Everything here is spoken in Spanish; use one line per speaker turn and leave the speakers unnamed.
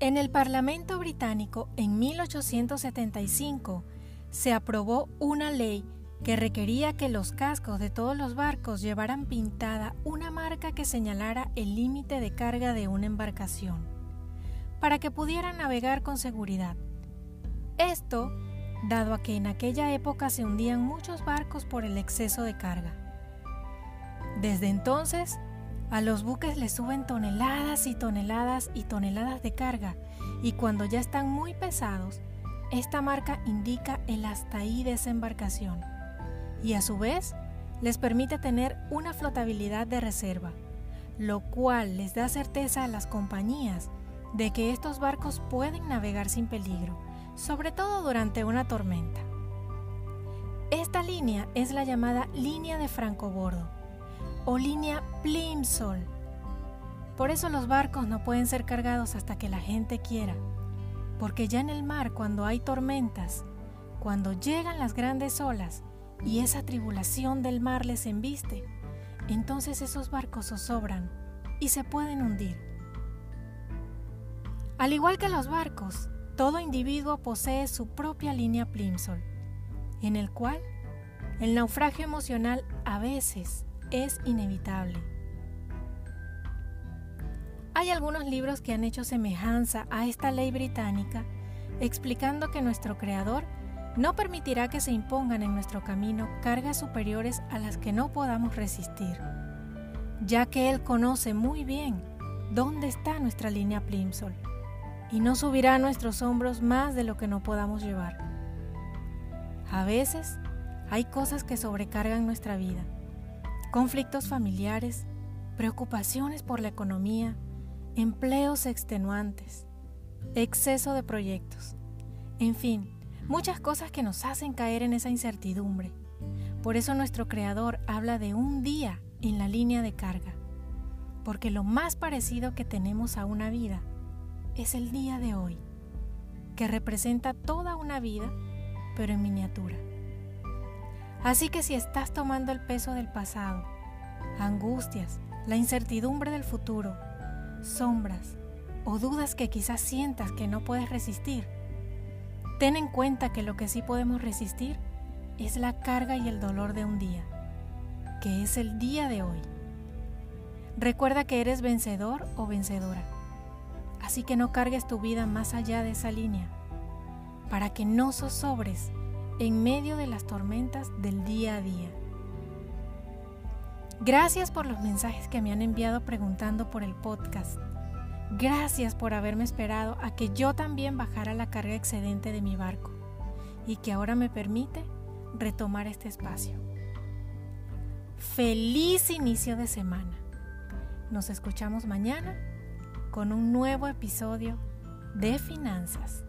En el Parlamento británico, en 1875, se aprobó una ley que requería que los cascos de todos los barcos llevaran pintada una marca que señalara el límite de carga de una embarcación, para que pudieran navegar con seguridad. Esto, dado a que en aquella época se hundían muchos barcos por el exceso de carga. Desde entonces, a los buques les suben toneladas y toneladas y toneladas de carga, y cuando ya están muy pesados, esta marca indica el hasta ahí de esa embarcación y a su vez les permite tener una flotabilidad de reserva, lo cual les da certeza a las compañías de que estos barcos pueden navegar sin peligro, sobre todo durante una tormenta. Esta línea es la llamada línea de francobordo o línea Plimsoll. Por eso los barcos no pueden ser cargados hasta que la gente quiera, porque ya en el mar cuando hay tormentas, cuando llegan las grandes olas, y esa tribulación del mar les embiste, entonces esos barcos zozobran y se pueden hundir. Al igual que los barcos, todo individuo posee su propia línea Plimsoll, en el cual el naufragio emocional a veces es inevitable. Hay algunos libros que han hecho semejanza a esta ley británica, explicando que nuestro Creador no permitirá que se impongan en nuestro camino cargas superiores a las que no podamos resistir, ya que Él conoce muy bien dónde está nuestra línea Plimsoll y no subirá a nuestros hombros más de lo que no podamos llevar. A veces hay cosas que sobrecargan nuestra vida, conflictos familiares, preocupaciones por la economía, empleos extenuantes, exceso de proyectos, en fin, muchas cosas que nos hacen caer en esa incertidumbre. Por eso nuestro Creador habla de un día en la línea de carga, porque lo más parecido que tenemos a una vida es el día de hoy, que representa toda una vida, pero en miniatura. Así que si estás tomando el peso del pasado, angustias, la incertidumbre del futuro, sombras o dudas que quizás sientas que no puedes resistir, Ten en cuenta que lo que sí podemos resistir es la carga y el dolor de un día, que es el día de hoy. Recuerda que eres vencedor o vencedora, así que no cargues tu vida más allá de esa línea, para que no zozobres en medio de las tormentas del día a día. Gracias por los mensajes que me han enviado preguntando por el podcast. Gracias por haberme esperado a que yo también bajara la carga excedente de mi barco y que ahora me permite retomar este espacio. Feliz inicio de semana. Nos escuchamos mañana con un nuevo episodio de Finanzas.